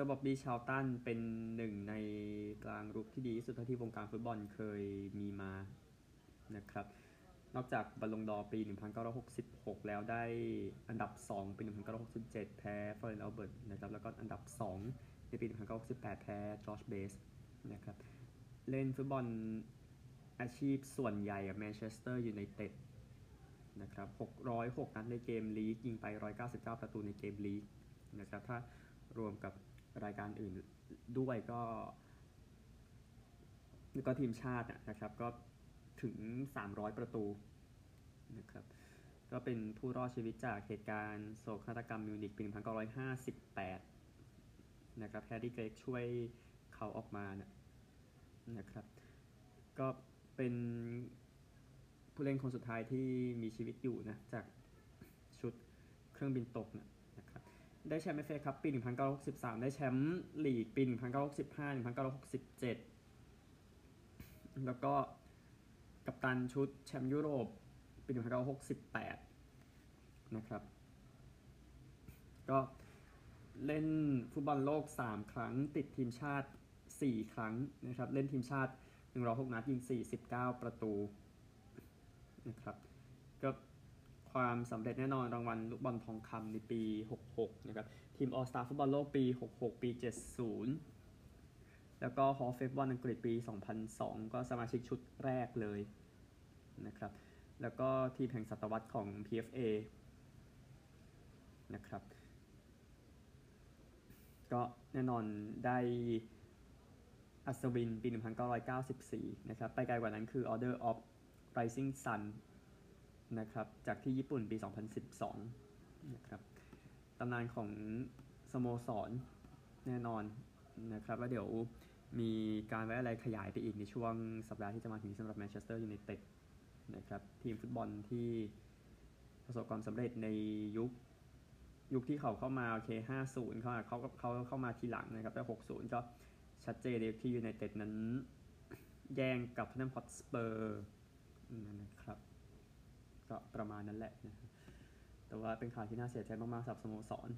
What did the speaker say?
อร์บบี้ชาลตันเป็นหนึ่งในกลางรุกที่ดีที่สุดเท่าที่วงการฟุตบอลเคยมีมานะครับ นอกจากบัลลงดอร์ปี 1966 แล้วได้อันดับ 2 ปี 1967 แพ้ฟลอเรียนอัลเบิร์ตนะครับแล้วก็อันดับ 2 ในปี 1968 แพ้จอร์จเบสต์นะครับเล่นฟุตบอลอาชีพส่วนใหญ่กับแมนเชสเตอร์ยูไนเต็ดนะครับ 606 นัดในเกมลีก ยิงไป 199 ประตูในเกมลีกนะครับ ถ้ารวมกับ รายการอื่นด้วยก็ก็ทีมชาตินะครับก็ถึง 300 ประตูนะครับก็เป็นผู้รอดชีวิตจากเหตุการณ์โศกนาฏกรรมมิวนิกปี1958 นะครับแฮร์รี่เกรกช่วยเขาออกมานะนะครับ ก็เป็นผู้เล่นคนสุดท้ายที่มีชีวิตอยู่นะจากชุดเครื่องบินตกนะนะครับ ได้แชมป์เอฟเอคัพปี 1963 ได้แชมป์ลีกปี 1965 1967 แล้วก็กัปตันชุดแชมป์ยุโรปปี 1968 นะครับ ก็เล่นฟุตบอลโลก 3 ครั้ง ติดทีมชาติ 4 ครั้งนะครับ เล่นทีมชาติ 106 นัดยิง 49 ประตูนะครับก็ ความสำเร็จแน่นอนรางวัลลูกบอลทองคำในปี 66 นะครับ ทีมออลสตาร์ฟุตบอลโลกปี 66 ปี 70 แล้วก็ Hall of Fame ฟุตบอลอังกฤษปี 2002 ก็สมาชิกชุดแรกเลยนะครับ แล้วก็ทีมแห่งศตวรรษของ PFA นะครับ ก็แน่นอนได้อัศวินปี 1994 นะครับ ไปไกลกว่านั้นคือ Order of Rising Sun นะครับจากที่ญี่ปุ่นปี 2012 นะครับตำนานของสโมสรแน่นอนนะครับว่าเดี๋ยวมีการไว้อาลัยขยายไปอีกในช่วงสัปดาห์ที่จะมาถึงสำหรับแมนเชสเตอร์ยูไนเต็ดนะครับทีมฟุตบอลที่ประสบความสำเร็จในยุคยุคที่เขาเข้ามาโอเค50เขาเขาเขาเข้ามาทีหลังนะครับแต่60 ก็ชัดเจนเลยที่ยูไนเต็ดนั้นแย่งกับทนนัมฮอตสเปอร์นะครับ ก็ประมาณนั้นแหละนะแต่ว่าเป็นข่าวที่น่าเสียใจมากๆสำหรับสโมสร